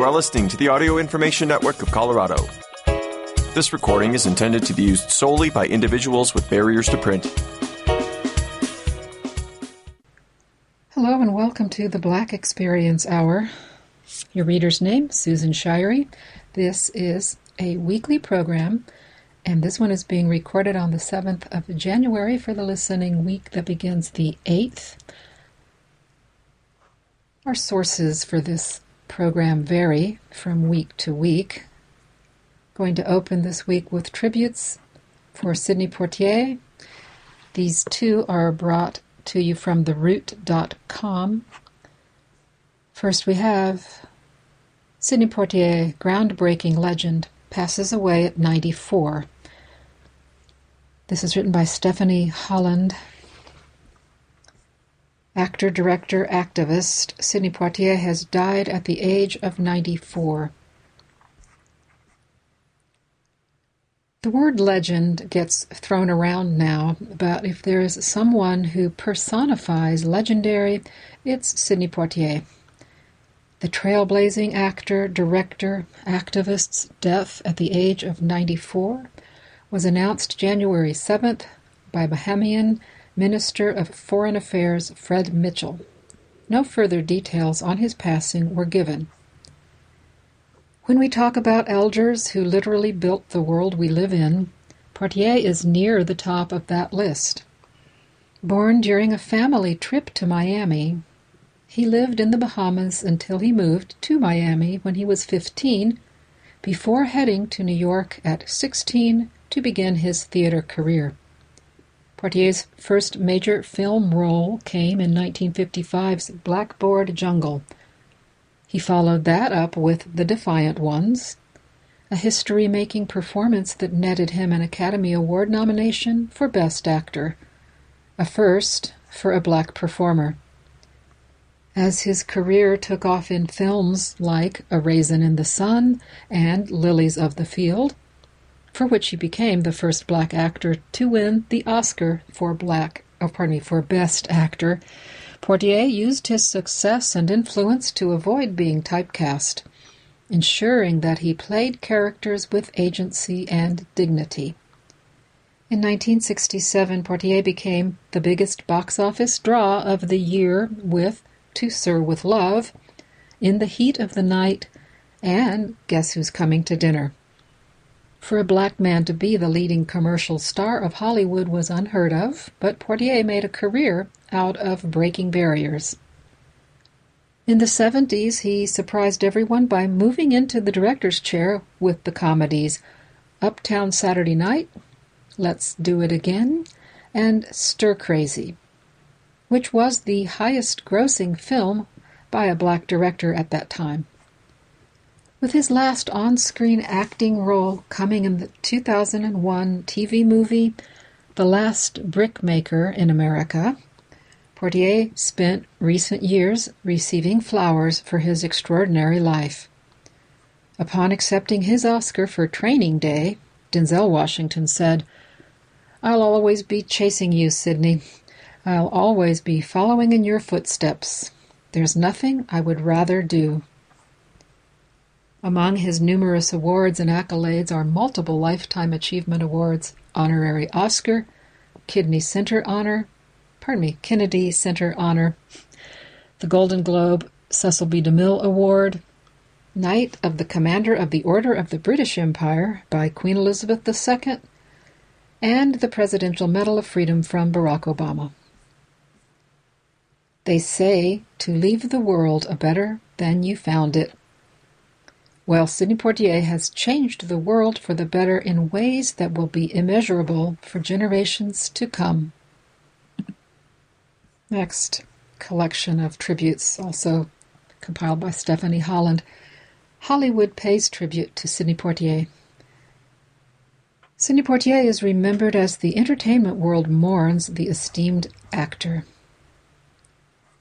You are listening to the Audio Information Network of Colorado. This recording is intended to be used solely by individuals with barriers to print. Hello and welcome to the Black Experience Hour. Your reader's name, Susan Shirey. This is a weekly program, and this one is being recorded on the 7th of January for the listening week that begins the 8th. Our sources for this program vary from week to week. Going to open this week with tributes for Sidney Poitier. These two are brought to you from theroot.com. First, we have Sidney Poitier, groundbreaking legend, passes away at 94. This is written by Stephanie Holland. Actor, director, activist Sidney Poitier has died at the age of 94. The word legend gets thrown around now, but if there is someone who personifies legendary, it's Sidney Poitier. The trailblazing actor, director, activist's death at the age of 94 was announced January 7th by Bahamian Minister of Foreign Affairs Fred Mitchell. No further details on his passing were given. When we talk about elders who literally built the world we live in, Poitier is near the top of that list. Born during a family trip to Miami, he lived in the Bahamas until he moved to Miami when he was 15, before heading to New York at 16 to begin his theater career. Poitier's first major film role came in 1955's Blackboard Jungle. He followed that up with The Defiant Ones, a history making performance that netted him an Academy Award nomination for Best Actor, a first for a black performer. As his career took off in films like A Raisin in the Sun and Lilies of the Field, for which he became the first black actor to win the Oscar for black, oh, pardon me, for Best Actor. Poitier used his success and influence to avoid being typecast, ensuring that he played characters with agency and dignity. In 1967, Poitier became the biggest box office draw of the year with To Sir with Love, In the Heat of the Night, and Guess Who's Coming to Dinner. For a black man to be the leading commercial star of Hollywood was unheard of, but Poitier made a career out of breaking barriers. In the 70s, he surprised everyone by moving into the director's chair with the comedies Uptown Saturday Night, Let's Do It Again, and Stir Crazy, which was the highest grossing film by a black director at that time with his last on-screen acting role coming in the 2001 TV movie The Last Brickmaker in America. Poitier spent recent years receiving flowers for his extraordinary life. Upon accepting his Oscar for Training Day, Denzel Washington said, I'll always be chasing you, Sidney. I'll always be following in your footsteps. There's nothing I would rather do. Among his numerous awards and accolades are multiple Lifetime Achievement Awards, Honorary Oscar, Kidney Center Honor, pardon me, Kennedy Center Honor, the Golden Globe Cecil B. DeMille Award, Knight of the Commander of the Order of the British Empire by Queen Elizabeth II, and the Presidential Medal of Freedom from Barack Obama. They say to leave the world a better than you found it. Well, Sidney Poitier has changed the world for the better in ways that will be immeasurable for generations to come. Next collection of tributes, also compiled by Stephanie Holland. Hollywood pays tribute to Sidney Poitier. Sidney Poitier is remembered as the entertainment world mourns the esteemed actor.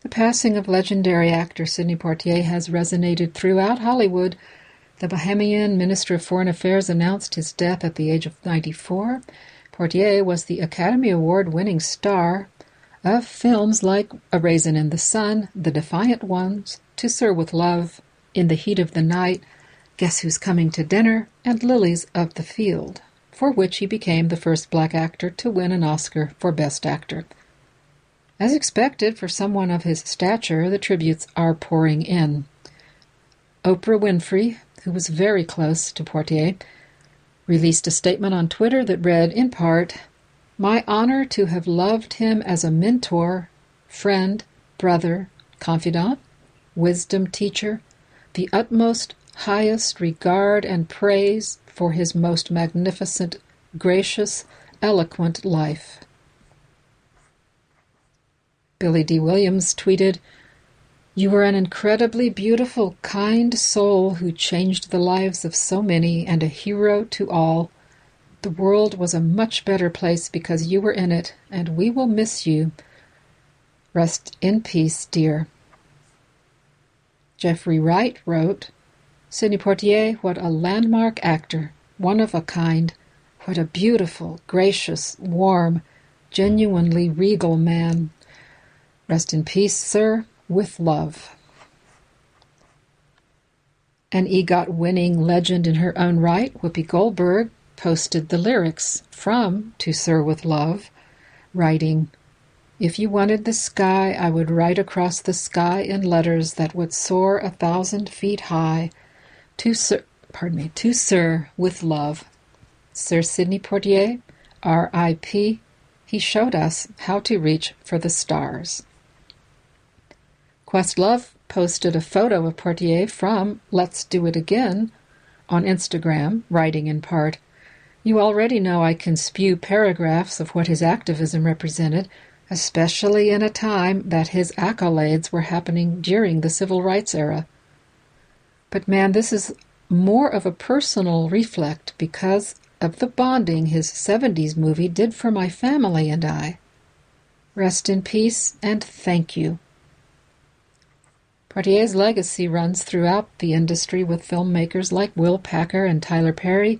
The passing of legendary actor Sidney Poitier has resonated throughout Hollywood the Bahamian Minister of Foreign Affairs announced his death at the age of 94. Poitier was the Academy Award winning star of films like A Raisin in the Sun, The Defiant Ones, To Sir with Love, In the Heat of the Night, Guess Who's Coming to Dinner, and Lilies of the Field, for which he became the first black actor to win an Oscar for Best Actor. As expected for someone of his stature, the tributes are pouring in. Oprah Winfrey, who was very close to Poitier, released a statement on Twitter that read, in part, My honor to have loved him as a mentor, friend, brother, confidant, wisdom teacher, the utmost highest regard and praise for his most magnificent, gracious, eloquent life. Billy Dee Williams tweeted, You were an incredibly beautiful, kind soul who changed the lives of so many and a hero to all. The world was a much better place because you were in it, and we will miss you. Rest in peace, dear. Jeffrey Wright wrote, Sidney Poitier, what a landmark actor, one of a kind, what a beautiful, gracious, warm, genuinely regal man. Rest in peace, sir, with love. An EGOT winning legend in her own right, Whoopi Goldberg, posted the lyrics from To Sir with Love, writing, If you wanted the sky, I would write across the sky in letters that would soar a thousand feet high. To Sir, pardon me, to Sir with Love. Sir Sidney Poitier, R.I.P., he showed us how to reach for the stars. Questlove posted a photo of Poitier from Let's Do It Again on Instagram, writing in part, You already know I can spew paragraphs of what his activism represented, especially in a time that his accolades were happening during the civil rights era. But man, this is more of a personal reflect because of the bonding his 70s movie did for my family and I. Rest in peace and thank you. Poitier's legacy runs throughout the industry with filmmakers like Will Packer and Tyler Perry,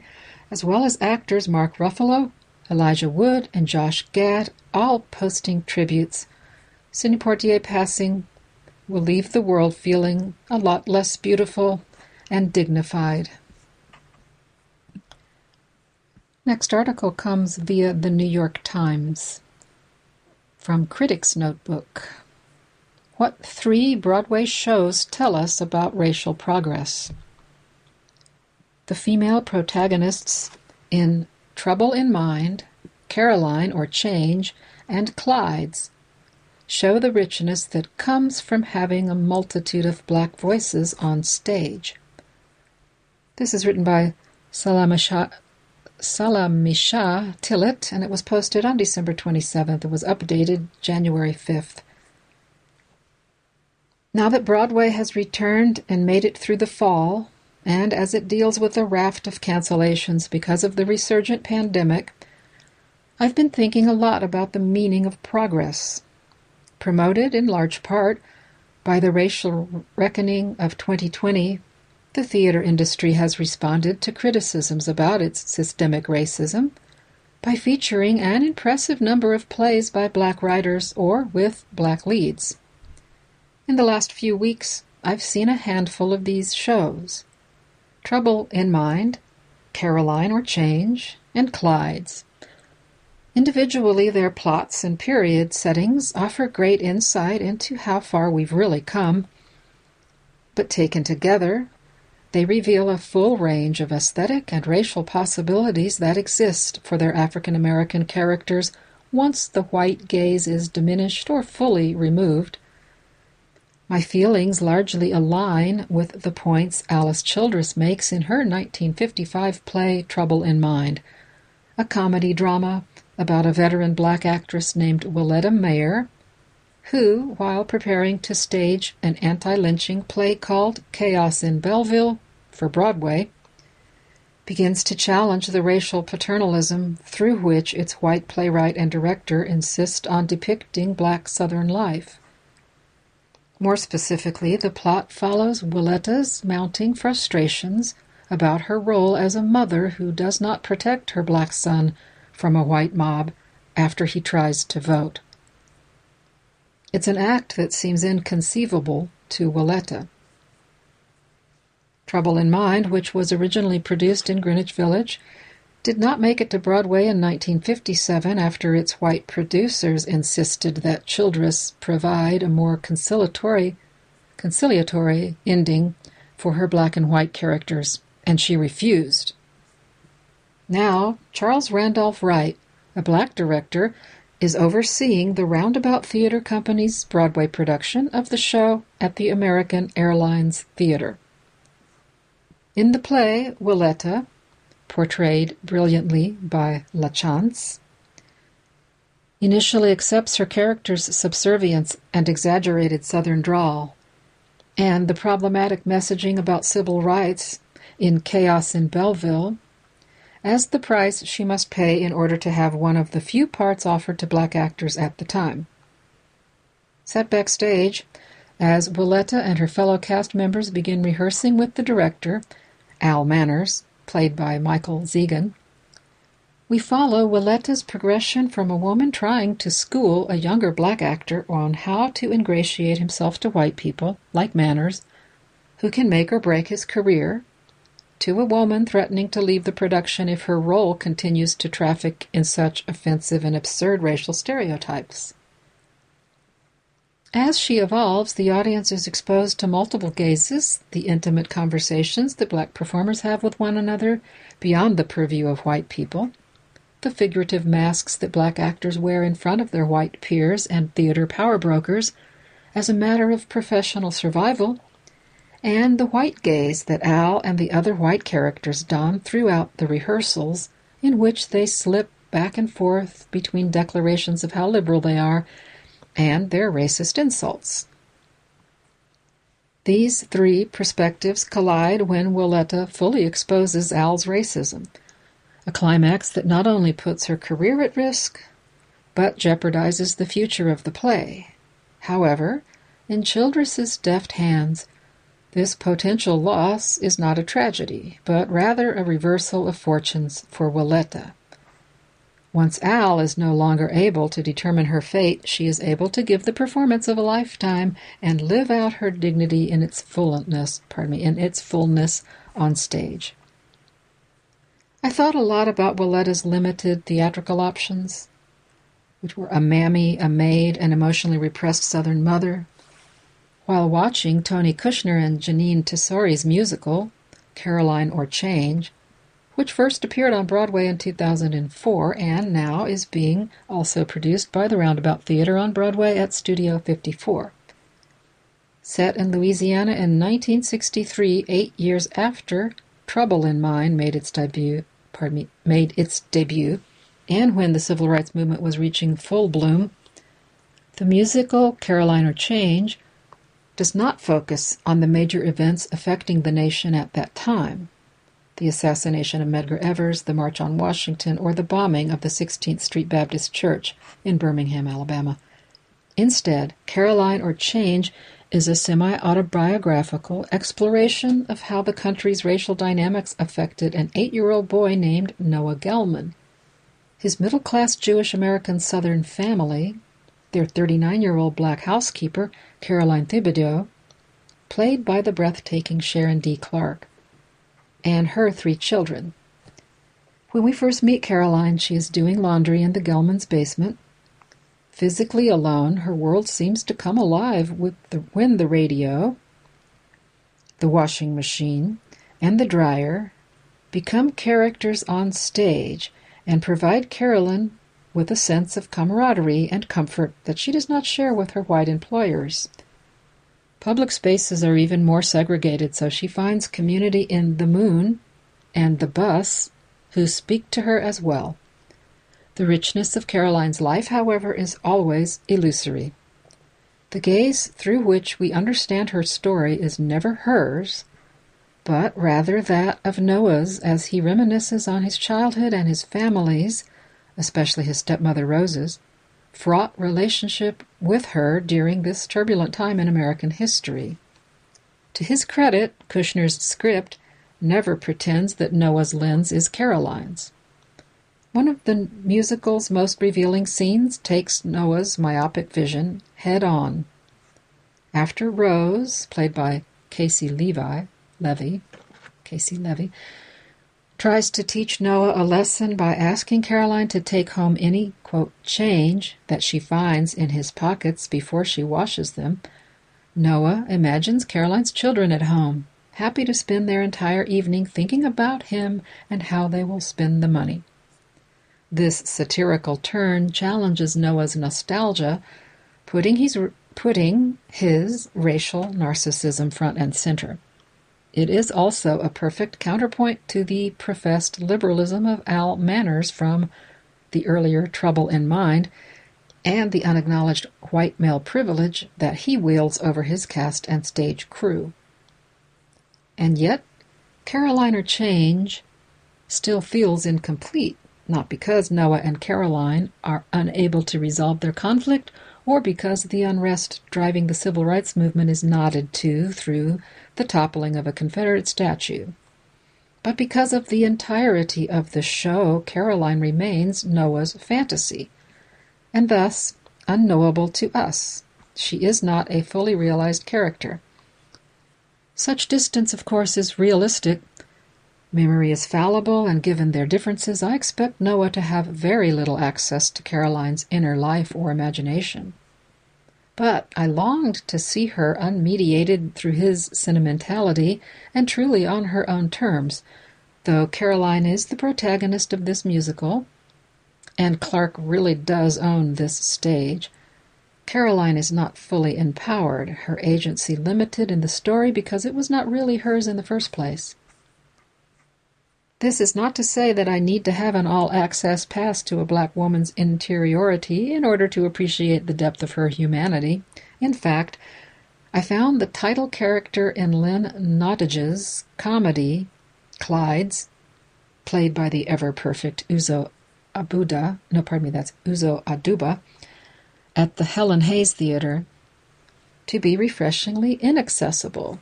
as well as actors Mark Ruffalo, Elijah Wood, and Josh Gad, all posting tributes. Sidney Poitier passing will leave the world feeling a lot less beautiful and dignified. Next article comes via the New York Times from Critics Notebook. What three Broadway shows tell us about racial progress? The female protagonists in Trouble in Mind, Caroline or Change, and Clyde's show the richness that comes from having a multitude of black voices on stage. This is written by Salamisha, Salamisha Tillett, and it was posted on December 27th. It was updated January 5th. Now that Broadway has returned and made it through the fall, and as it deals with a raft of cancellations because of the resurgent pandemic, I've been thinking a lot about the meaning of progress. Promoted in large part by the racial reckoning of 2020, the theater industry has responded to criticisms about its systemic racism by featuring an impressive number of plays by black writers or with black leads. In the last few weeks, I've seen a handful of these shows. Trouble in Mind, Caroline or Change, and Clyde's. Individually, their plots and period settings offer great insight into how far we've really come, but taken together, they reveal a full range of aesthetic and racial possibilities that exist for their African American characters once the white gaze is diminished or fully removed my feelings largely align with the points Alice Childress makes in her 1955 play Trouble in Mind, a comedy drama about a veteran black actress named Wiletta Mayer, who, while preparing to stage an anti lynching play called Chaos in Belleville for Broadway, begins to challenge the racial paternalism through which its white playwright and director insist on depicting black Southern life. More specifically, the plot follows Wiletta's mounting frustrations about her role as a mother who does not protect her black son from a white mob after he tries to vote. It's an act that seems inconceivable to Wiletta. Trouble in Mind, which was originally produced in Greenwich Village, did not make it to Broadway in 1957 after its white producers insisted that Childress provide a more conciliatory, conciliatory ending for her black and white characters, and she refused. Now, Charles Randolph Wright, a black director, is overseeing the Roundabout Theatre Company's Broadway production of the show at the American Airlines Theatre. In the play, Wiletta, portrayed brilliantly by LaChanze, initially accepts her character's subservience and exaggerated Southern drawl, and the problematic messaging about civil rights in Chaos in Belleville as the price she must pay in order to have one of the few parts offered to black actors at the time. Set backstage, as Wiletta and her fellow cast members begin rehearsing with the director, Al Manners, played by Michael Zegan, we follow Wiletta's progression from a woman trying to school a younger black actor on how to ingratiate himself to white people, like Manners, who can make or break his career, to a woman threatening to leave the production if her role continues to traffic in such offensive and absurd racial stereotypes. As she evolves, the audience is exposed to multiple gazes, the intimate conversations that black performers have with one another beyond the purview of white people, the figurative masks that black actors wear in front of their white peers and theater power brokers as a matter of professional survival and the white gaze that Al and the other white characters don throughout the rehearsals, in which they slip back and forth between declarations of how liberal they are and their racist insults. These three perspectives collide when Wiletta fully exposes Al's racism, a climax that not only puts her career at risk, but jeopardizes the future of the play. However, in Childress's deft hands, this potential loss is not a tragedy, but rather a reversal of fortunes for Wiletta. Once Al is no longer able to determine her fate, she is able to give the performance of a lifetime and live out her dignity in its fullness, pardon me, in its fullness on stage. I thought a lot about Wiletta's limited theatrical options, which were a mammy, a maid, an emotionally repressed Southern mother, while watching Tony Kushner and Jeanine Tesori's musical, Caroline or Change, which first appeared on Broadway in 2004 and now is being also produced by the Roundabout Theatre on Broadway at Studio 54. Set in Louisiana in 1963, eight years after Trouble in Mind made its debut, pardon me, made its debut, and when the civil rights movement was reaching full bloom, the musical Caroline or Change does not focus on the major events affecting the nation at that time the assassination of Medgar Evers, the March on Washington, or the bombing of the 16th Street Baptist Church in Birmingham, Alabama. Instead, Caroline or Change is a semi autobiographical exploration of how the country's racial dynamics affected an eight year old boy named Noah Gelman. His middle class Jewish American Southern family, their 39 year old black housekeeper, Caroline Thibodeau, played by the breathtaking Sharon D. Clarke, and her three children. When we first meet Caroline, she is doing laundry in the Gelman's basement. Physically alone, her world seems to come alive with the, when the radio, the washing machine, and the dryer become characters on stage and provide Carolyn with a sense of camaraderie and comfort that she does not share with her white employers. Public spaces are even more segregated, so she finds community in the moon and the bus who speak to her as well. The richness of Caroline's life, however, is always illusory. The gaze through which we understand her story is never hers, but rather that of Noah's as he reminisces on his childhood and his family's especially his stepmother Rose's, fraught relationship with her during this turbulent time in American history. To his credit, Kushner's script never pretends that Noah's lens is Caroline's. One of the musical's most revealing scenes takes Noah's myopic vision head on. After Rose, played by Casey Levi, Levy, Caissie Levy, tries to teach Noah a lesson by asking Caroline to take home any, quote, change that she finds in his pockets before she washes them, Noah imagines Caroline's children at home, happy to spend their entire evening thinking about him and how they will spend the money. This satirical turn challenges Noah's nostalgia, putting his, putting his racial narcissism front and center. It is also a perfect counterpoint to the professed liberalism of Al Manners from the earlier Trouble in Mind and the unacknowledged white male privilege that he wields over his cast and stage crew. And yet, Caroline Change still feels incomplete, not because Noah and Caroline are unable to resolve their conflict or because the unrest driving the civil rights movement is nodded to through the toppling of a Confederate statue. But because of the entirety of the show, Caroline remains Noah's fantasy, and thus unknowable to us. She is not a fully realized character. Such distance, of course, is realistic. Memory is fallible, and given their differences, I expect Noah to have very little access to Caroline's inner life or imagination. But I longed to see her unmediated through his sentimentality and truly on her own terms, though Caroline is the protagonist of this musical, and Clarke really does own this stage. Caroline is not fully empowered, her agency limited in the story because it was not really hers in the first place. This is not to say that I need to have an all access pass to a black woman's interiority in order to appreciate the depth of her humanity. In fact, I found the title character in Lynn Nottage's comedy, Clyde's, played by the ever perfect Uzo Abuda, no, pardon me, that's Uzo Aduba, at the Helen Hayes Theater, to be refreshingly inaccessible.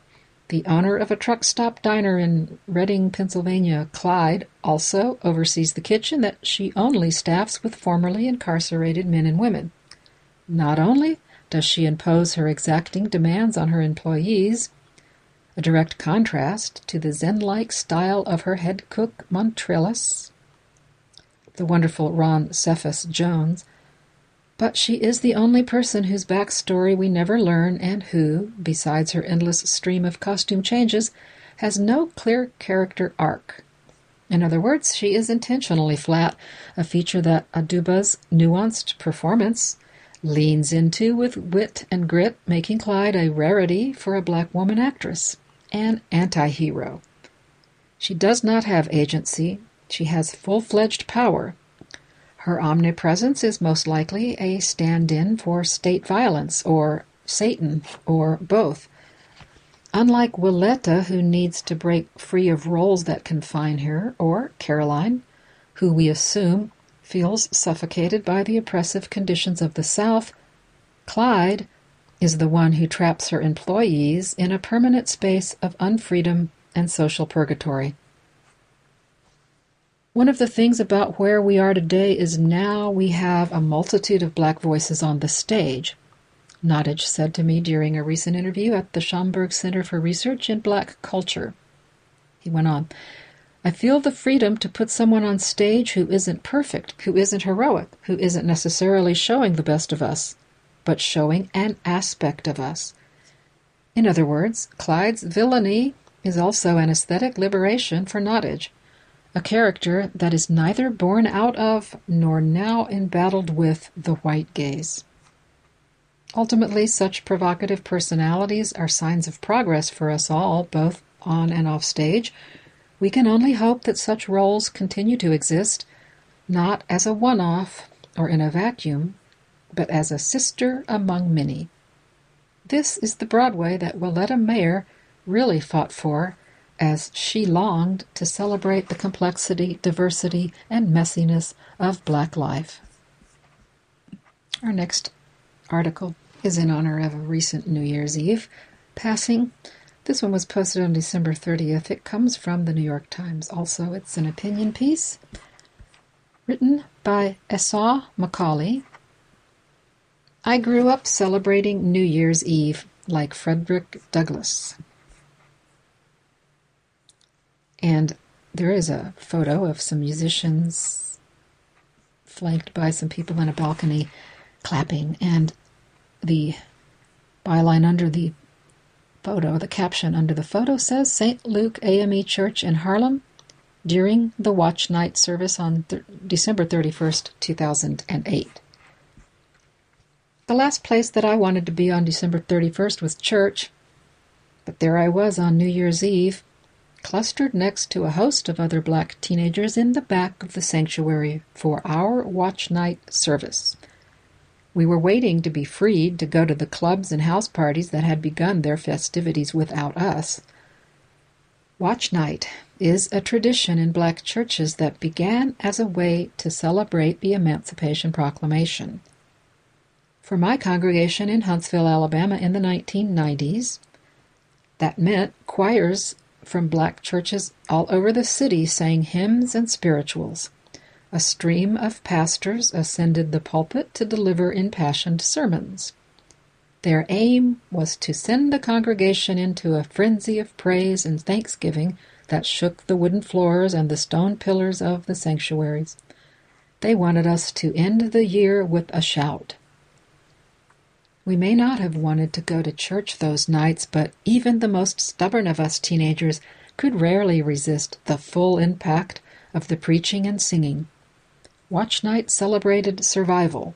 The owner of a truck stop diner in Reading, Pennsylvania, Clyde, also oversees the kitchen that she only staffs with formerly incarcerated men and women. Not only does she impose her exacting demands on her employees, a direct contrast to the Zen like style of her head cook Montrellous, the wonderful Ron Cephas Jones, but she is the only person whose backstory we never learn and who, besides her endless stream of costume changes, has no clear character arc. In other words, she is intentionally flat, a feature that Aduba's nuanced performance leans into with wit and grit, making Clyde a rarity for a black woman actress, an anti hero. She does not have agency, she has full fledged power, her omnipresence is most likely a stand in for state violence, or Satan, or both. Unlike Wiletta, who needs to break free of roles that confine her, or Caroline, who we assume feels suffocated by the oppressive conditions of the South, Clyde is the one who traps her employees in a permanent space of unfreedom and social purgatory. One of the things about where we are today is now we have a multitude of black voices on the stage. Nottage said to me during a recent interview at the Schomburg Center for Research in Black Culture. He went on, I feel the freedom to put someone on stage who isn't perfect, who isn't heroic, who isn't necessarily showing the best of us, but showing an aspect of us. In other words, Clyde's villainy is also an aesthetic liberation for Nottage a character that is neither born out of nor now embattled with the white gaze. Ultimately, such provocative personalities are signs of progress for us all, both on and off stage. We can only hope that such roles continue to exist, not as a one off or in a vacuum, but as a sister among many. This is the Broadway that Wiletta Mayer really fought for as she longed to celebrate the complexity, diversity, and messiness of black life. Our next article is in honor of a recent New Year's Eve passing. This one was posted on December 30th. It comes from the New York Times. Also, it's an opinion piece written by Esau McCaulley. I grew up celebrating New Year's Eve like Frederick Douglass. And there is a photo of some musicians flanked by some people in a balcony clapping. And the byline under the photo, the caption under the photo says St. Luke AME Church in Harlem during the watch night service on th- December 31st, 2008. The last place that I wanted to be on December 31st was church, but there I was on New Year's Eve, clustered next to a host of other black teenagers in the back of the sanctuary for our watch night service. We were waiting to be freed to go to the clubs and house parties that had begun their festivities without us. Watch night is a tradition in black churches that began as a way to celebrate the Emancipation Proclamation. For my congregation in Huntsville, Alabama in the 1990s, that meant choirs from black churches all over the city sang hymns and spirituals. A stream of pastors ascended the pulpit to deliver impassioned sermons. Their aim was to send the congregation into a frenzy of praise and thanksgiving that shook the wooden floors and the stone pillars of the sanctuaries. They wanted us to end the year with a shout. We may not have wanted to go to church those nights, but even the most stubborn of us teenagers could rarely resist the full impact of the preaching and singing. Watch night celebrated survival.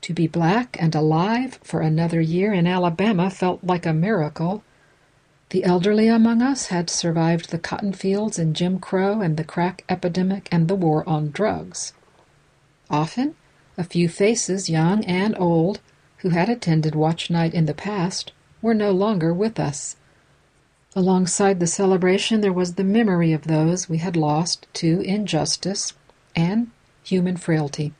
To be black and alive for another year in Alabama felt like a miracle. The elderly among us had survived the cotton fields and Jim Crow and the crack epidemic and the war on drugs. Often, a few faces, young and old, who had attended watch night in the past were no longer with us. Alongside the celebration, there was the memory of those we had lost to injustice and human frailty.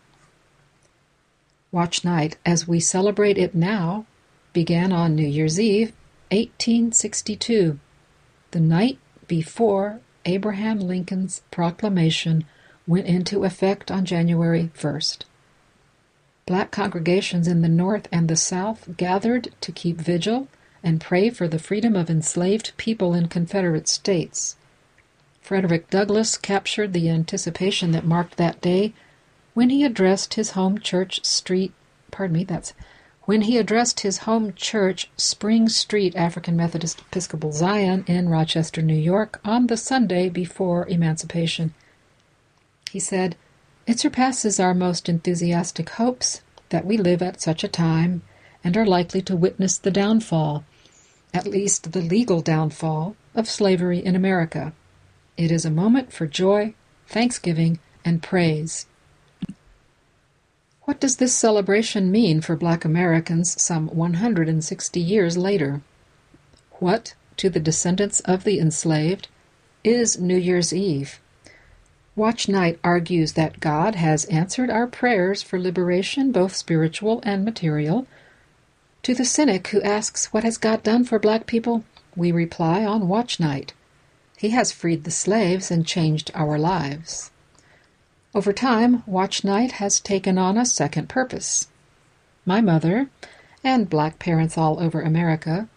Watch night, as we celebrate it now, began on New Year's Eve, 1862, the night before Abraham Lincoln's proclamation went into effect on January 1st. Black congregations in the North and the South gathered to keep vigil and pray for the freedom of enslaved people in Confederate states. Frederick Douglass captured the anticipation that marked that day when he addressed his home church street, pardon me, that's when he addressed his home church, Spring Street African Methodist Episcopal Zion in Rochester, New York, on the Sunday before Emancipation. He said, it surpasses our most enthusiastic hopes that we live at such a time and are likely to witness the downfall, at least the legal downfall, of slavery in America. It is a moment for joy, thanksgiving, and praise. What does this celebration mean for black Americans some 160 years later? What, to the descendants of the enslaved, is New Year's Eve? Watch Night argues that God has answered our prayers for liberation, both spiritual and material. To the cynic who asks, What has God done for black people? we reply on Watch Night. He has freed the slaves and changed our lives. Over time, Watch Night has taken on a second purpose. My mother, and black parents all over America,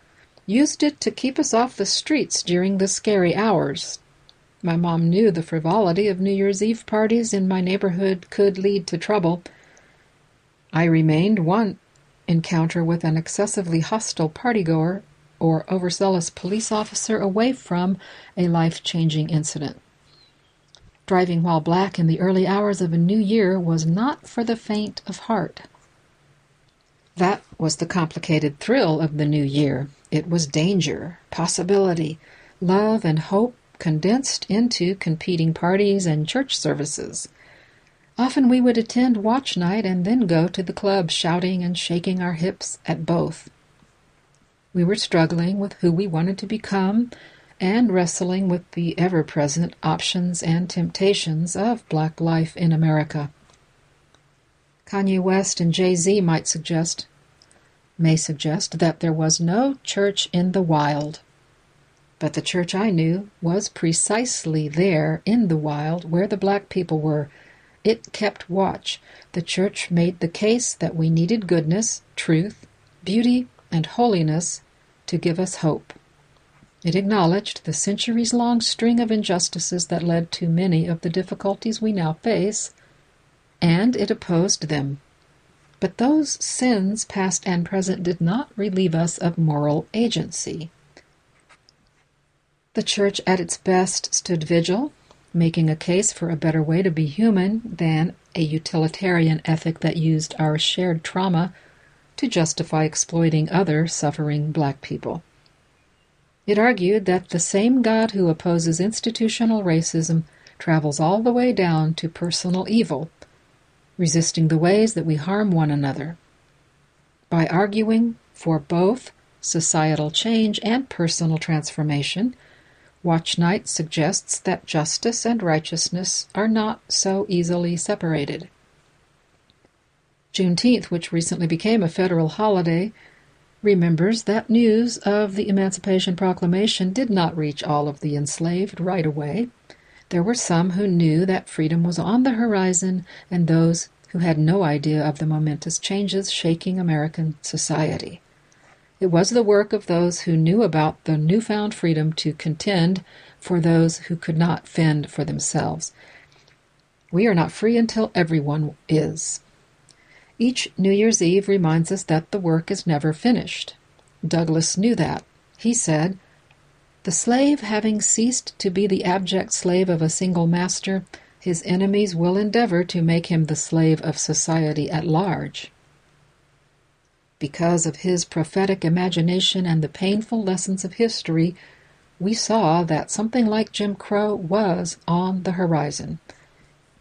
used it to keep us off the streets during the scary hours, my mom knew the frivolity of New Year's Eve parties in my neighborhood could lead to trouble. I remained one encounter with an excessively hostile partygoer or overzealous police officer away from a life changing incident. Driving while black in the early hours of a new year was not for the faint of heart. That was the complicated thrill of the new year. It was danger, possibility, love, and hope condensed into competing parties and church services. Often we would attend watch night and then go to the club shouting and shaking our hips at both. We were struggling with who we wanted to become and wrestling with the ever present options and temptations of black life in America. Kanye West and Jay Z might suggest, may suggest that there was no church in the wild. But the church I knew was precisely there in the wild where the black people were. It kept watch. The church made the case that we needed goodness, truth, beauty, and holiness to give us hope. It acknowledged the centuries long string of injustices that led to many of the difficulties we now face, and it opposed them. But those sins, past and present, did not relieve us of moral agency. The Church at its best stood vigil, making a case for a better way to be human than a utilitarian ethic that used our shared trauma to justify exploiting other suffering black people. It argued that the same God who opposes institutional racism travels all the way down to personal evil resisting the ways that we harm one another. By arguing for both societal change and personal transformation, Watch Night suggests that justice and righteousness are not so easily separated. Juneteenth, which recently became a federal holiday, remembers that news of the Emancipation Proclamation did not reach all of the enslaved right away. There were some who knew that freedom was on the horizon and those who had no idea of the momentous changes shaking American society. It was the work of those who knew about the newfound freedom to contend for those who could not fend for themselves. We are not free until everyone is. Each New Year's Eve reminds us that the work is never finished. Douglass knew that. He said, the slave having ceased to be the abject slave of a single master, his enemies will endeavor to make him the slave of society at large. Because of his prophetic imagination and the painful lessons of history, we saw that something like Jim Crow was on the horizon.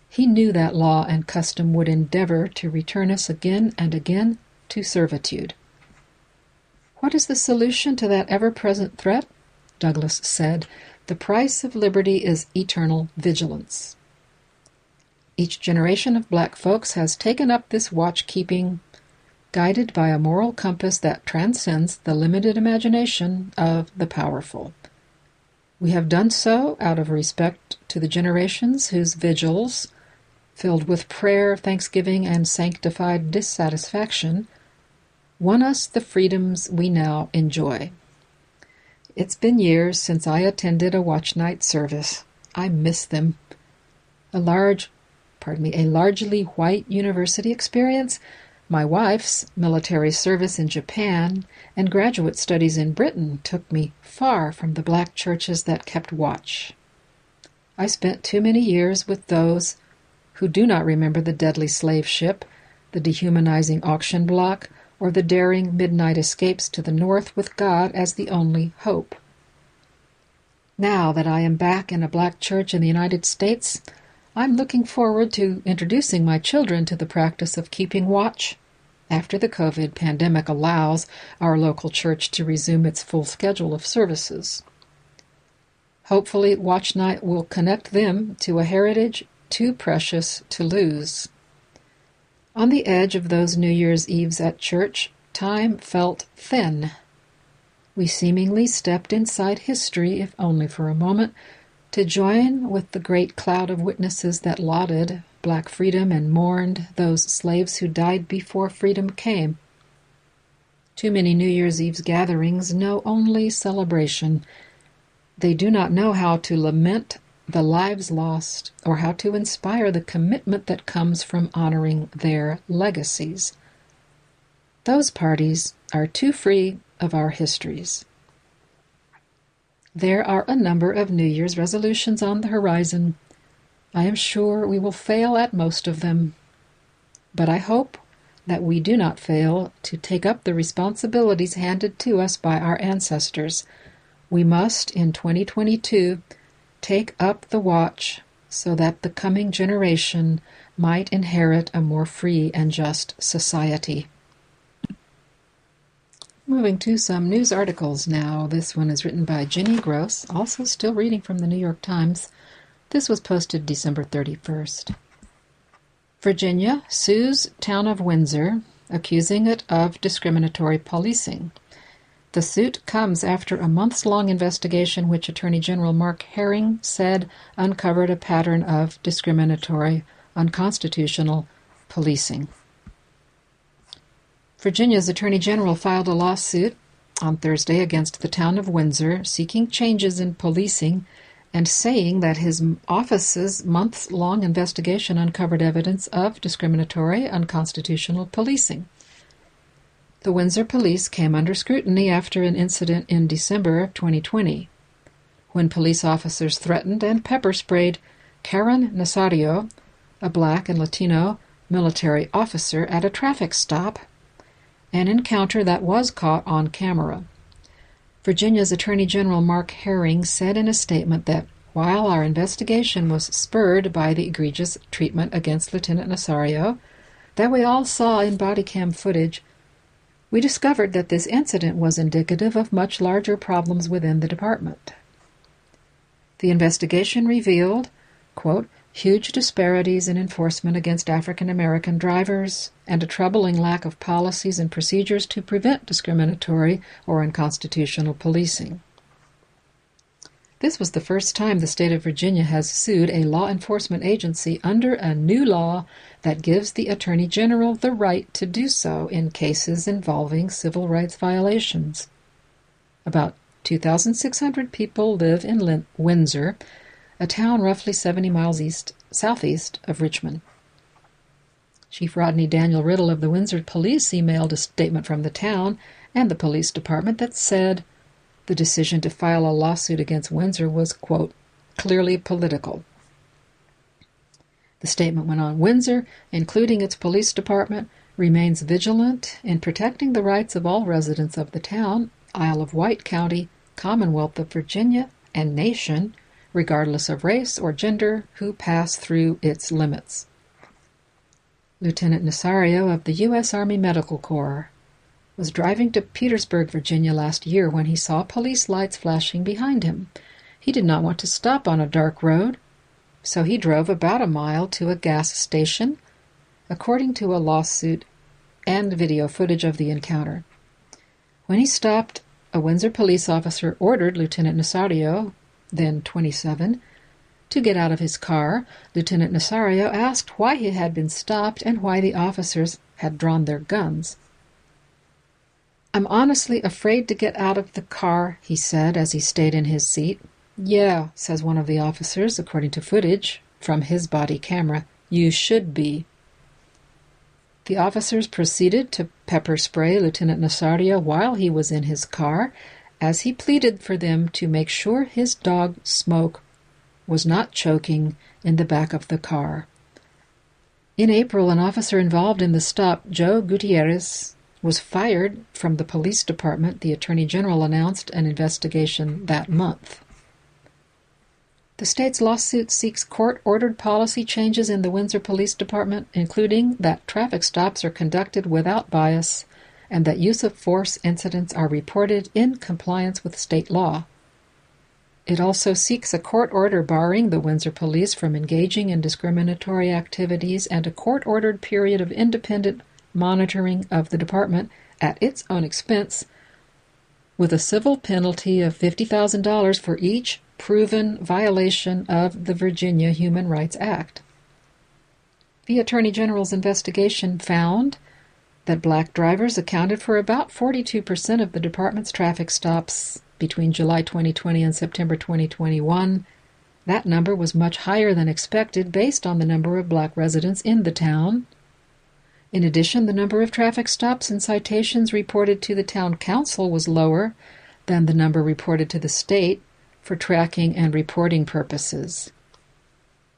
He knew that law and custom would endeavor to return us again and again to servitude. What is the solution to that ever present threat? Douglass said, The price of liberty is eternal vigilance. Each generation of black folks has taken up this watch keeping, guided by a moral compass that transcends the limited imagination of the powerful. We have done so out of respect to the generations whose vigils, filled with prayer, thanksgiving, and sanctified dissatisfaction, won us the freedoms we now enjoy. It's been years since I attended a watch night service. I miss them. A large, pardon me, a largely white university experience, my wife's military service in Japan and graduate studies in Britain took me far from the black churches that kept watch. I spent too many years with those who do not remember the deadly slave ship, the dehumanizing auction block, or the daring midnight escapes to the north with God as the only hope. Now that I am back in a black church in the United States, I'm looking forward to introducing my children to the practice of keeping watch after the COVID pandemic allows our local church to resume its full schedule of services. Hopefully, Watch Night will connect them to a heritage too precious to lose. On the edge of those New Year's Eves at church, time felt thin. We seemingly stepped inside history, if only for a moment, to join with the great cloud of witnesses that lauded black freedom and mourned those slaves who died before freedom came. Too many New Year's Eve's gatherings know only celebration. They do not know how to lament the lives lost, or how to inspire the commitment that comes from honoring their legacies. Those parties are too free of our histories. There are a number of New Year's resolutions on the horizon. I am sure we will fail at most of them. But I hope that we do not fail to take up the responsibilities handed to us by our ancestors. We must, in 2022, take up the watch so that the coming generation might inherit a more free and just society. Moving to some news articles now. This one is written by Jenny Gross, also still reading from the New York Times. This was posted December 31st. Virginia sues town of Windsor, accusing it of discriminatory policing. The suit comes after a months long investigation which Attorney General Mark Herring said uncovered a pattern of discriminatory, unconstitutional policing. Virginia's Attorney General filed a lawsuit on Thursday against the town of Windsor, seeking changes in policing and saying that his office's months long investigation uncovered evidence of discriminatory, unconstitutional policing. The Windsor police came under scrutiny after an incident in December of 2020, when police officers threatened and pepper sprayed Caron Nazario, a black and Latino military officer, at a traffic stop, an encounter that was caught on camera. Virginia's Attorney General Mark Herring said in a statement that while our investigation was spurred by the egregious treatment against Lieutenant Nazario that we all saw in body cam footage, we discovered that this incident was indicative of much larger problems within the department. The investigation revealed, quote, huge disparities in enforcement against African American drivers, and a troubling lack of policies and procedures to prevent discriminatory or unconstitutional policing. This was the first time the state of Virginia has sued a law enforcement agency under a new law that gives the Attorney General the right to do so in cases involving civil rights violations. About 2,600 people live in Lin- Windsor, a town roughly 70 miles east southeast of Richmond. Chief Rodney Daniel Riddle of the Windsor Police emailed a statement from the town and the police department that said the decision to file a lawsuit against Windsor was, quote, clearly political. The statement went on Windsor, including its police department, remains vigilant in protecting the rights of all residents of the town, Isle of Wight County, Commonwealth of Virginia, and nation regardless of race or gender, who pass through its limits. Lieutenant Nazario of the U.S. Army Medical Corps was driving to Petersburg, Virginia last year when he saw police lights flashing behind him. He did not want to stop on a dark road, so he drove about a mile to a gas station, according to a lawsuit and video footage of the encounter. When he stopped, a Windsor police officer ordered Lieutenant Nazario, then 27, to get out of his car, Lieutenant Nazario asked why he had been stopped and why the officers had drawn their guns. I'm honestly afraid to get out of the car, he said as he stayed in his seat. Yeah, says one of the officers, according to footage from his body camera. You should be. The officers proceeded to pepper spray Lieutenant Nazario while he was in his car as he pleaded for them to make sure his dog Smoke was not choking in the back of the car. In April, an officer involved in the stop, Joe Gutierrez, was fired from the police department. The Attorney General announced an investigation that month. The state's lawsuit seeks court ordered policy changes in the Windsor Police Department, including that traffic stops are conducted without bias and that use of force incidents are reported in compliance with state law. It also seeks a court order barring the Windsor Police from engaging in discriminatory activities and a court ordered period of independent monitoring of the department at its own expense, with a civil penalty of $50,000 for each proven violation of the Virginia Human Rights Act. The Attorney General's investigation found that black drivers accounted for about 42% of the department's traffic stops between July 2020 and September 2021. That number was much higher than expected based on the number of black residents in the town. In addition, the number of traffic stops and citations reported to the town council was lower than the number reported to the state for tracking and reporting purposes.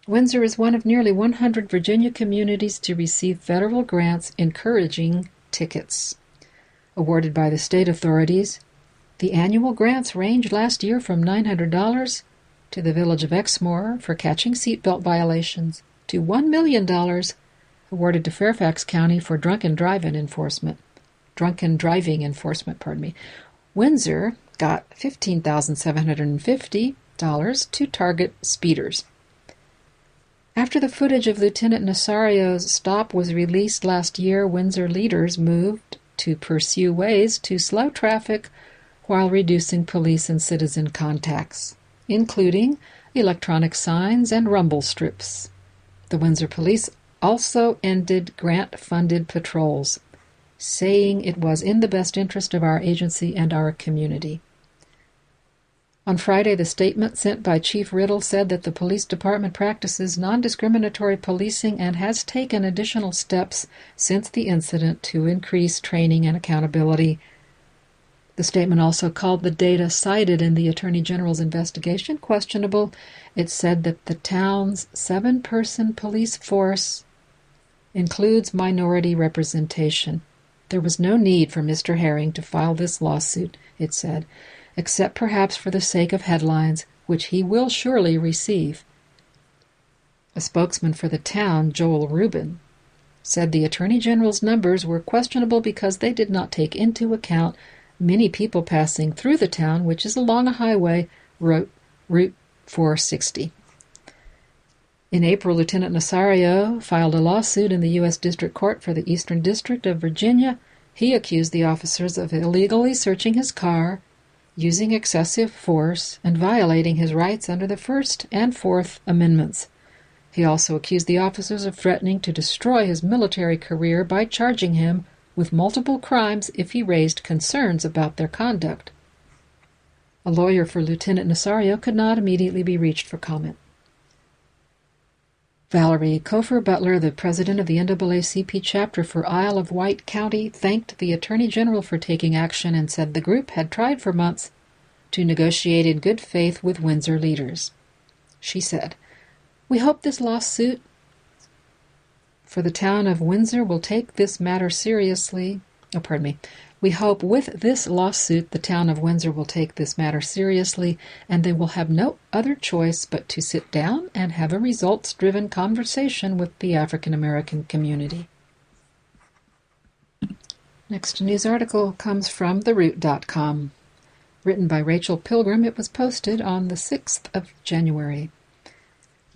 Windsor is one of nearly 100 Virginia communities to receive federal grants encouraging tickets. Awarded by the state authorities, the annual grants ranged last year from $900 to the village of Exmore for catching seatbelt violations to $1 million awarded to Fairfax County for drunken driving enforcement. Drunken driving enforcement, pardon me. Windsor got $15,750 to target speeders. After the footage of Lieutenant Nazario's stop was released last year, Windsor leaders moved to pursue ways to slow traffic while reducing police and citizen contacts, including electronic signs and rumble strips. The Windsor police also ended grant funded patrols. saying it was in the best interest of our agency and our community. On Friday, the statement sent by Chief Riddle said that the police department practices non discriminatory policing and has taken additional steps since the incident to increase training and accountability. The statement also called the data cited in the Attorney General's investigation questionable. It said that the town's seven person police force includes minority representation. There was no need for Mr. Herring to file this lawsuit, it said except perhaps for the sake of headlines, which he will surely receive. A spokesman for the town, Joel Rubin, said the Attorney General's numbers were questionable because they did not take into account many people passing through the town, which is along a highway, Route, Route 460. In April, Lieutenant Nazario filed a lawsuit in the U.S. District Court for the Eastern District of Virginia. He accused the officers of illegally searching his car using excessive force, and violating his rights under the First and Fourth Amendments. He also accused the officers of threatening to destroy his military career by charging him with multiple crimes if he raised concerns about their conduct. A lawyer for Lieutenant Nazario could not immediately be reached for comment. Valerie Kofer Butler, the president of the NAACP chapter for Isle of Wight County, thanked the Attorney General for taking action and said the group had tried for months to negotiate in good faith with Windsor leaders. She said, We hope this lawsuit for the town of Windsor will take this matter seriously. Oh, pardon me. We hope with this lawsuit the town of Windsor will take this matter seriously and they will have no other choice but to sit down and have a results driven conversation with the African American community. Next news article comes from TheRoot.com. Written by Rachel Pilgrim, it was posted on the 6th of January.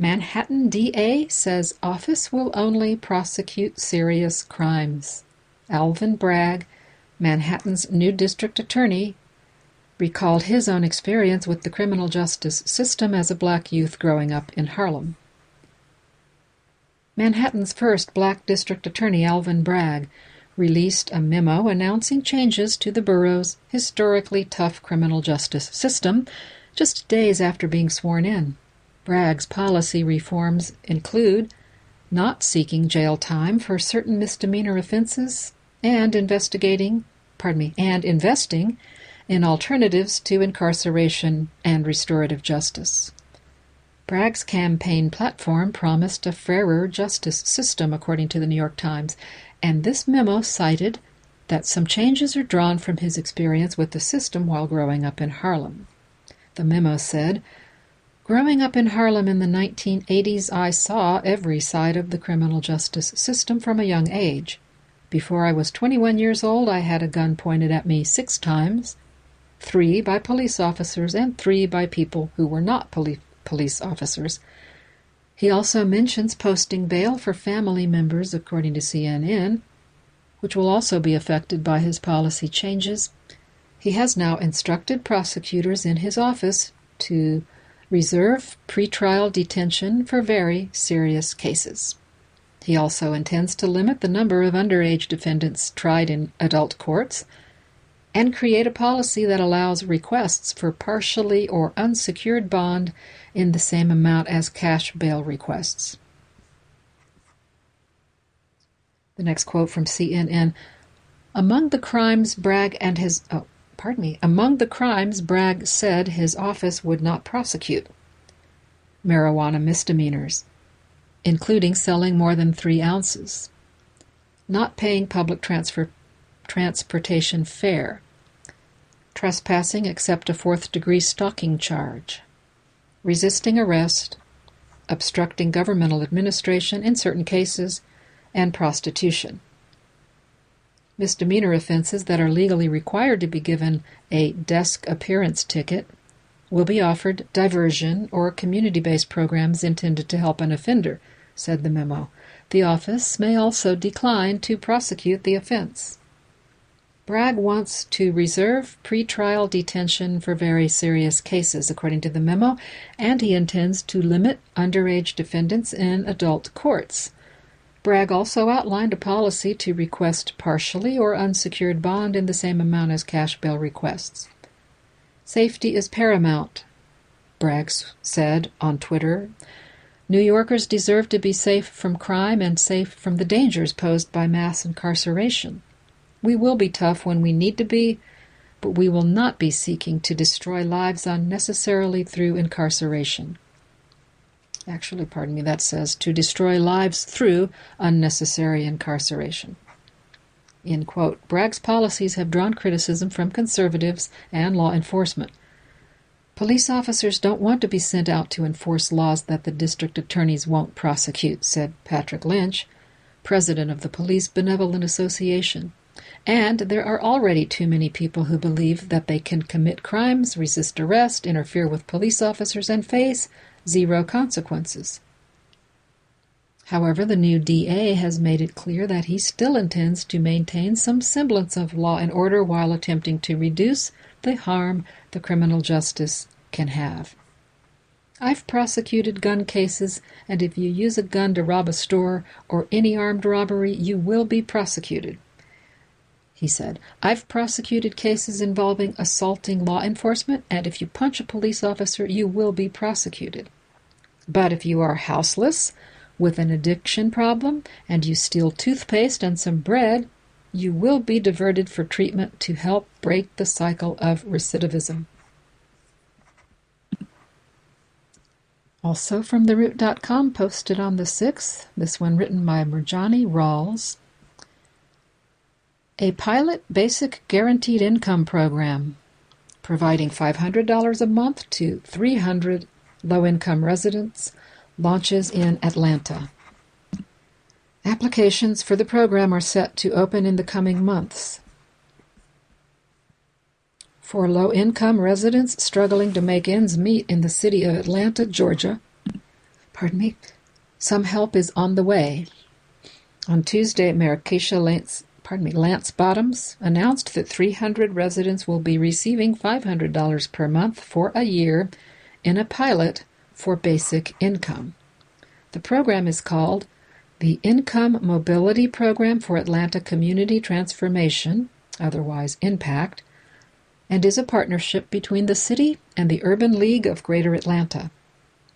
Manhattan DA says office will only prosecute serious crimes. Alvin Bragg Manhattan's new district attorney recalled his own experience with the criminal justice system as a black youth growing up in Harlem. Manhattan's first black district attorney, Alvin Bragg, released a memo announcing changes to the borough's historically tough criminal justice system just days after being sworn in. Bragg's policy reforms include not seeking jail time for certain misdemeanor offenses and investigating, pardon me, and investing in alternatives to incarceration and restorative justice. Bragg's campaign platform promised a fairer justice system, according to the New York Times, and this memo cited that some changes are drawn from his experience with the system while growing up in Harlem. The memo said, Growing up in Harlem in the 1980s, I saw every side of the criminal justice system from a young age. Before I was 21 years old, I had a gun pointed at me six times three by police officers and three by people who were not poli- police officers. He also mentions posting bail for family members, according to CNN, which will also be affected by his policy changes. He has now instructed prosecutors in his office to reserve pretrial detention for very serious cases. He also intends to limit the number of underage defendants tried in adult courts and create a policy that allows requests for partially or unsecured bond in the same amount as cash bail requests. The next quote from CNN Among the crimes Bragg and his oh, pardon me, among the crimes Bragg said his office would not prosecute. Marijuana misdemeanors including selling more than three ounces, not paying public transfer, transportation fare, trespassing except a fourth degree stalking charge, resisting arrest, obstructing governmental administration in certain cases, and prostitution. Misdemeanor offenses that are legally required to be given a desk appearance ticket will be offered diversion or community based programs intended to help an offender said the memo. The office may also decline to prosecute the offense. Bragg wants to reserve pretrial detention for very serious cases, according to the memo, and he intends to limit underage defendants in adult courts. Bragg also outlined a policy to request partially or unsecured bond in the same amount as cash bail requests. Safety is paramount, Bragg said on Twitter. New Yorkers deserve to be safe from crime and safe from the dangers posed by mass incarceration. We will be tough when we need to be, but we will not be seeking to destroy lives unnecessarily through incarceration actually, pardon me, that says to destroy lives through unnecessary incarceration. In quote, Bragg's policies have drawn criticism from conservatives and law enforcement. Police officers don't want to be sent out to enforce laws that the district attorneys won't prosecute, said Patrick Lynch, president of the Police Benevolent Association. And there are already too many people who believe that they can commit crimes, resist arrest, interfere with police officers, and face zero consequences. However, the new DA has made it clear that he still intends to maintain some semblance of law and order while attempting to reduce the harm the criminal justice can have. I've prosecuted gun cases, and if you use a gun to rob a store or any armed robbery, you will be prosecuted. He said, I've prosecuted cases involving assaulting law enforcement, and if you punch a police officer, you will be prosecuted. But if you are houseless, with an addiction problem, and you steal toothpaste and some bread, you will be diverted for treatment to help break the cycle of recidivism. Also from theroot.com, posted on the 6th, this one written by Mirjani Rawls. A pilot basic guaranteed income program providing $500 a month to 300 low-income residents launches in Atlanta. Applications for the program are set to open in the coming months. For low-income residents struggling to make ends meet in the city of Atlanta, Georgia, pardon me, some help is on the way. On Tuesday, Mayor Keisha Lance, pardon me, Lance Bottoms announced that 300 residents will be receiving $500 per month for a year in a pilot for basic income. The program is called the Income Mobility Program for Atlanta Community Transformation, otherwise IMPACT, and is a partnership between the city and the Urban League of Greater Atlanta.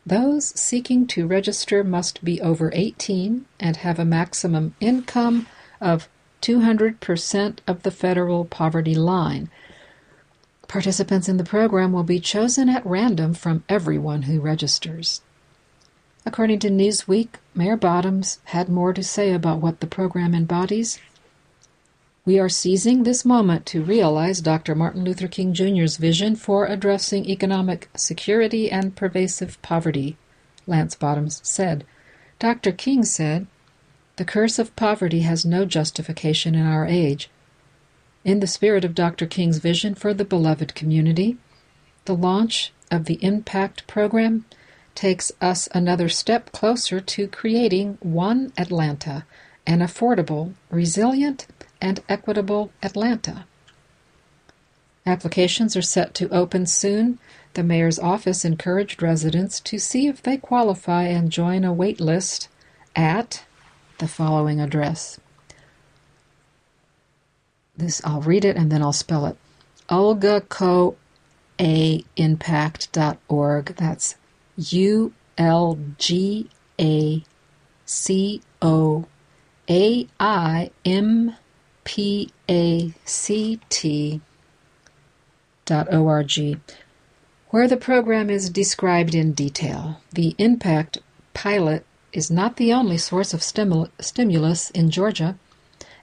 Those seeking to register must be over 18 and have a maximum income of 200% of the federal poverty line, Participants in the program will be chosen at random from everyone who registers. According to Newsweek, Mayor Bottoms had more to say about what the program embodies. We are seizing this moment to realize Dr. Martin Luther King Jr.'s vision for addressing economic security and pervasive poverty, Lance Bottoms said. Dr. King said, The curse of poverty has no justification in our age. In the spirit of Dr. King's vision for the beloved community, the launch of the Impact program takes us another step closer to creating one Atlanta, an affordable, resilient, and equitable Atlanta. Applications are set to open soon. The mayor's office encouraged residents to see if they qualify and join a wait list at the following address this I'll read it and then I'll spell it. ulgacoaimpact.org. That's U L G A C O A I M P A C T dot org, where the program is described in detail. The Impact pilot is not the only source of stimulus in Georgia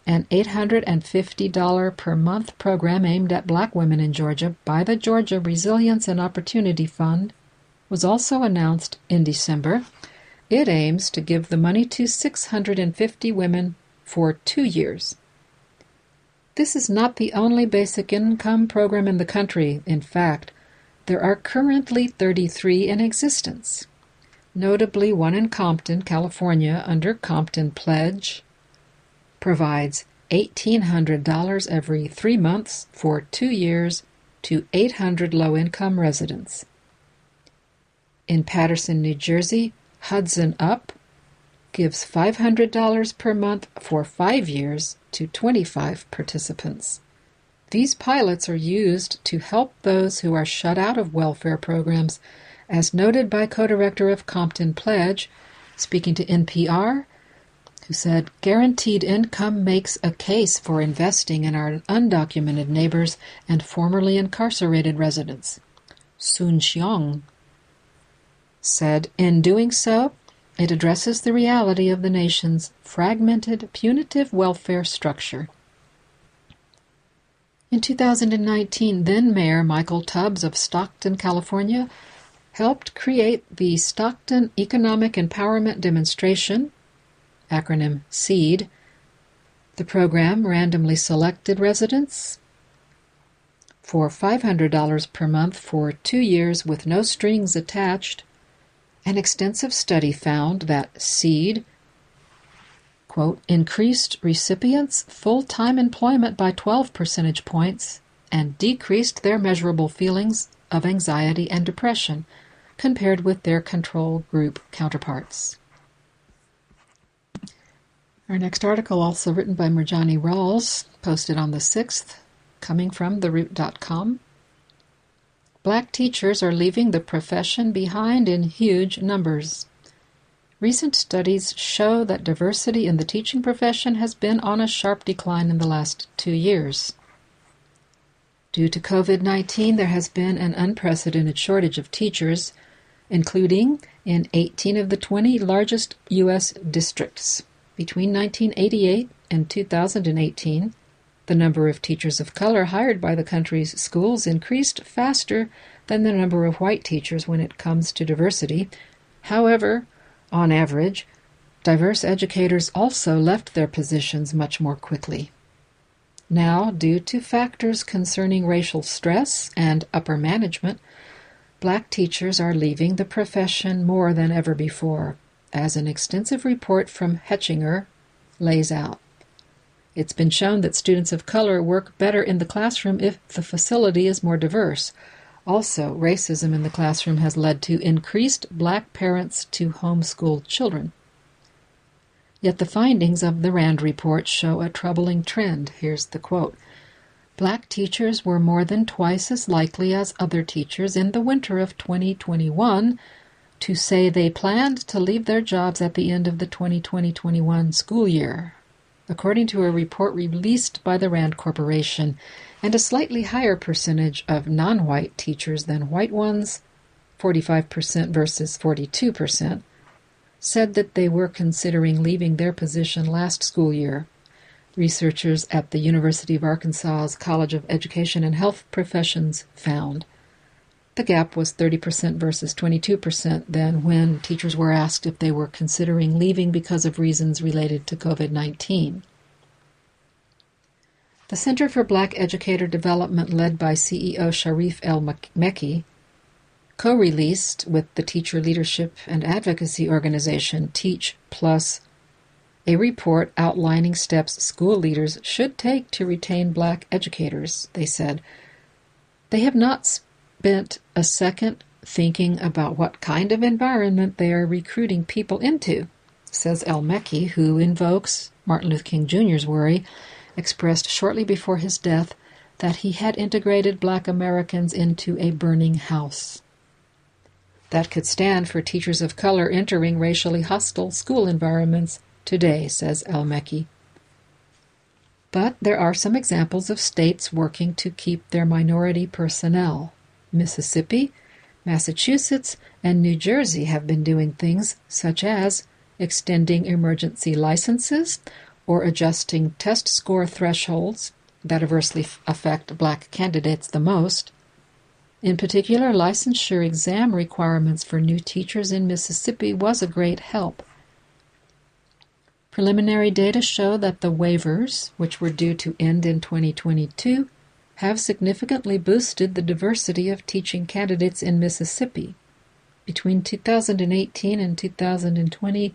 an $850 per month program aimed at black women in Georgia by the Georgia Resilience and Opportunity Fund was also announced in December. It aims to give the money to 650 women for two years. This is not the only basic income program in the country. In fact, there are currently 33 in existence, notably one in Compton, California, under Compton Pledge, provides $1,800 every three months for two years to 800 low-income residents. In Paterson, New Jersey, Hudson Up gives $500 per month for five years to 25 participants. These pilots are used to help those who are shut out of welfare programs, as noted by co director of Compton Pledge, speaking to NPR, who said guaranteed income makes a case for investing in our undocumented neighbors and formerly incarcerated residents. Soon-Shiong said, in doing so, it addresses the reality of the nation's fragmented, punitive welfare structure. In 2019, then Mayor Michael Tubbs of Stockton, California, helped create the Stockton Economic Empowerment Demonstration, acronym SEED. The program randomly selected residents for $500 per month for two years with no strings attached an extensive study found that SEED quote, increased recipients' full-time employment by 12 percentage points and decreased their measurable feelings of anxiety and depression compared with their control group counterparts. Our next article, also written by Mirjani Rawls, posted on the 6th, coming from theroot.com. Black teachers are leaving the profession behind in huge numbers. Recent studies show that diversity in the teaching profession has been on a sharp decline in the last two years. Due to COVID 19, there has been an unprecedented shortage of teachers, including in 18 of the 20 largest U.S. districts. Between 1988 and 2018, the number of teachers of color hired by the country's schools increased faster than the number of white teachers when it comes to diversity. However, on average, diverse educators also left their positions much more quickly. Now, due to factors concerning racial stress and upper management, black teachers are leaving the profession more than ever before, as an extensive report from Hechinger lays out. It's been shown that students of color work better in the classroom if the facility is more diverse. Also, racism in the classroom has led to increased black parents to homeschool children. Yet the findings of the RAND report show a troubling trend. Here's the quote Black teachers were more than twice as likely as other teachers in the winter of 2021 to say they planned to leave their jobs at the end of the 2020 21 school year according to a report released by the Rand Corporation, and a slightly higher percentage of non white teachers than white ones, 45% versus 42%, said that they were considering leaving their position last school year. Researchers at the University of Arkansas's College of Education and Health Professions found. The gap was 30% versus 22% then when teachers were asked if they were considering leaving because of reasons related to COVID 19. The Center for Black Educator Development, led by CEO Sharif El Mekki, co released with the teacher leadership and advocacy organization Teach Plus a report outlining steps school leaders should take to retain black educators, they said. They have not spent a second thinking about what kind of environment they are recruiting people into, says El Mekki, who invokes Martin Luther King Jr.'s worry, expressed shortly before his death, that he had integrated black Americans into a burning house. That could stand for teachers of color entering racially hostile school environments today, says El Mekki. But there are some examples of states working to keep their minority personnel. Mississippi, Massachusetts, and New Jersey have been doing things such as extending emergency licenses or adjusting test score thresholds that adversely affect black candidates the most. In particular, licensure exam requirements for new teachers in Mississippi was a great help. Preliminary data show that the waivers, which were due to end in 2022, have significantly boosted the diversity of teaching candidates in Mississippi. Between 2018 and 2020,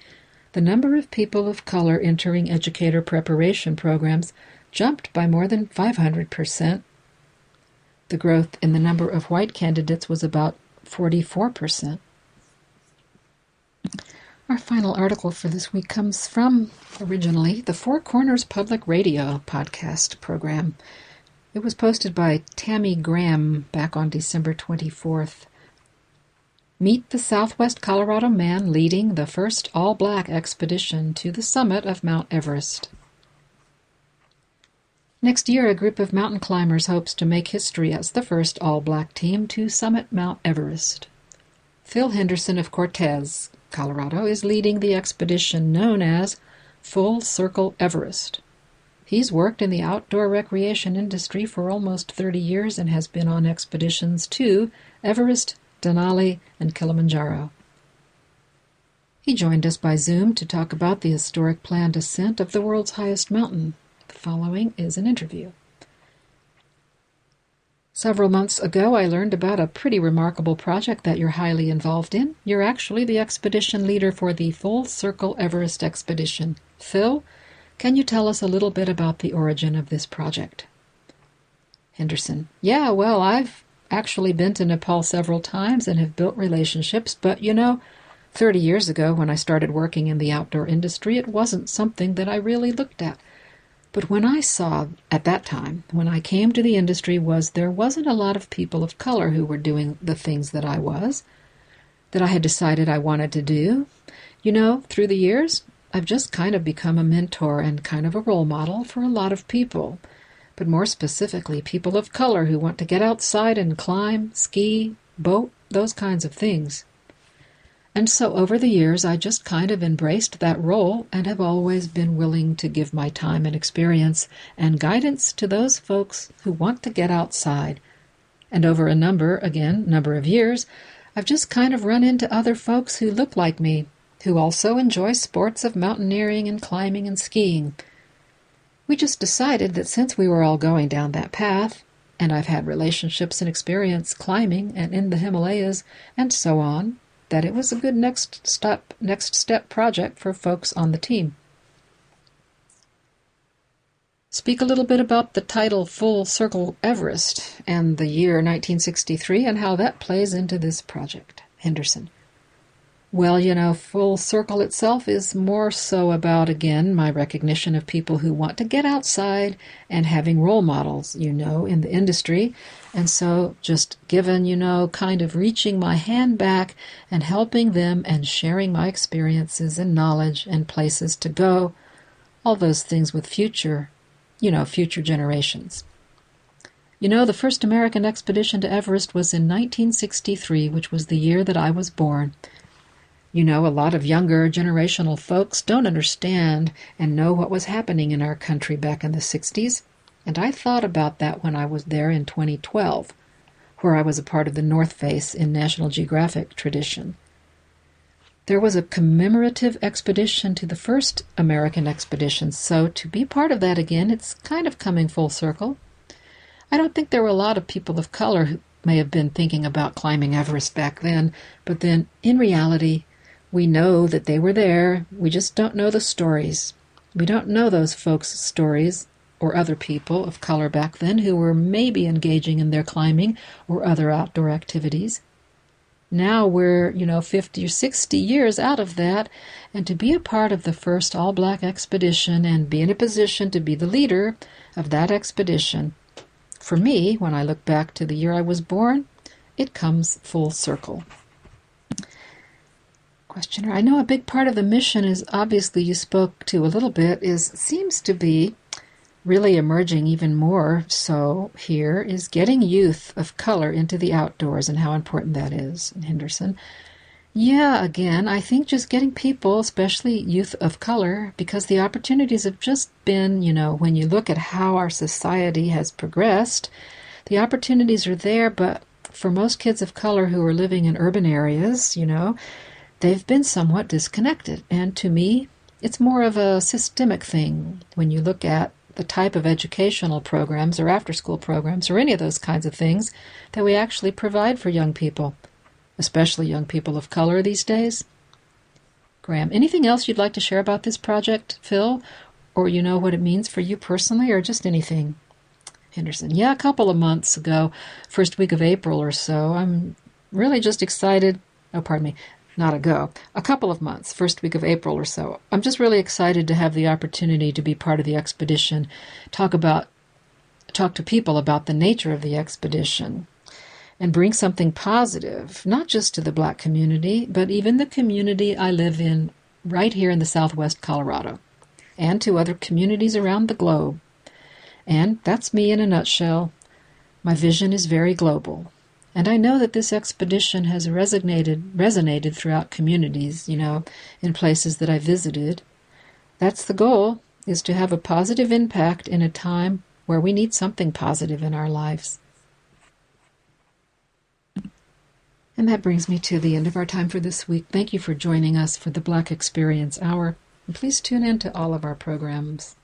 the number of people of color entering educator preparation programs jumped by more than 500%. The growth in the number of white candidates was about 44%. Our final article for this week comes from, originally, the Four Corners Public Radio podcast program. It was posted by Tammy Graham back on December 24th. Meet the Southwest Colorado man leading the first all black expedition to the summit of Mount Everest. Next year, a group of mountain climbers hopes to make history as the first all black team to summit Mount Everest. Phil Henderson of Cortez Colorado is leading the expedition known as Full Circle Everest. He's worked in the outdoor recreation industry for almost 30 years and has been on expeditions to Everest, Denali, and Kilimanjaro. He joined us by Zoom to talk about the historic planned ascent of the world's highest mountain. The following is an interview. Several months ago, I learned about a pretty remarkable project that you're highly involved in. You're actually the expedition leader for the Full Circle Everest expedition. Phil, can you tell us a little bit about the origin of this project? Henderson. Yeah, well, I've actually been to Nepal several times and have built relationships, but you know, 30 years ago when I started working in the outdoor industry, it wasn't something that I really looked at. But when I saw at that time, when I came to the industry, was there wasn't a lot of people of color who were doing the things that I was, that I had decided I wanted to do. You know, through the years, I've just kind of become a mentor and kind of a role model for a lot of people, but more specifically, people of color who want to get outside and climb, ski, boat, those kinds of things. And so over the years, I just kind of embraced that role and have always been willing to give my time and experience and guidance to those folks who want to get outside. And over a number, again, number of years, I've just kind of run into other folks who look like me, who also enjoy sports of mountaineering and climbing and skiing. We just decided that since we were all going down that path, and I've had relationships and experience climbing and in the Himalayas and so on, that it was a good next step next step project for folks on the team. Speak a little bit about the title Full Circle Everest and the year 1963 and how that plays into this project. Henderson. Well, you know, Full Circle itself is more so about, again, my recognition of people who want to get outside and having role models, you know, in the industry. And so just given, you know, kind of reaching my hand back and helping them and sharing my experiences and knowledge and places to go, all those things with future, you know, future generations. You know, the first American expedition to Everest was in 1963, which was the year that I was born. You know, a lot of younger generational folks don't understand and know what was happening in our country back in the 60s, and I thought about that when I was there in 2012, where I was a part of the North Face in National Geographic tradition. There was a commemorative expedition to the first American expedition, so to be part of that again, it's kind of coming full circle. I don't think there were a lot of people of color who may have been thinking about climbing Everest back then, but then in reality, we know that they were there, we just don't know the stories. We don't know those folks' stories or other people of color back then who were maybe engaging in their climbing or other outdoor activities. Now we're, you know, 50 or 60 years out of that, and to be a part of the first all black expedition and be in a position to be the leader of that expedition, for me, when I look back to the year I was born, it comes full circle. Questioner, I know a big part of the mission is obviously you spoke to a little bit is seems to be really emerging even more so here is getting youth of color into the outdoors and how important that is in Henderson. Yeah, again, I think just getting people, especially youth of color, because the opportunities have just been, you know, when you look at how our society has progressed, the opportunities are there, but for most kids of color who are living in urban areas, you know, they've been somewhat disconnected. And to me, it's more of a systemic thing when you look at the type of educational programs or after school programs or any of those kinds of things that we actually provide for young people, especially young people of color these days. Graham, anything else you'd like to share about this project, Phil? Or you know what it means for you personally, or just anything? Henderson, yeah, a couple of months ago, first week of April or so. I'm really just excited. Oh, pardon me not ago, a couple of months, first week of April or so. I'm just really excited to have the opportunity to be part of the expedition, talk about talk to people about the nature of the expedition and bring something positive, not just to the black community, but even the community I live in right here in the southwest Colorado and to other communities around the globe. And that's me in a nutshell. My vision is very global. And I know that this expedition has resonated resonated throughout communities, you know, in places that I visited. That's the goal, is to have a positive impact in a time where we need something positive in our lives. And that brings me to the end of our time for this week. Thank you for joining us for the Black Experience Hour. And please tune in to all of our programs.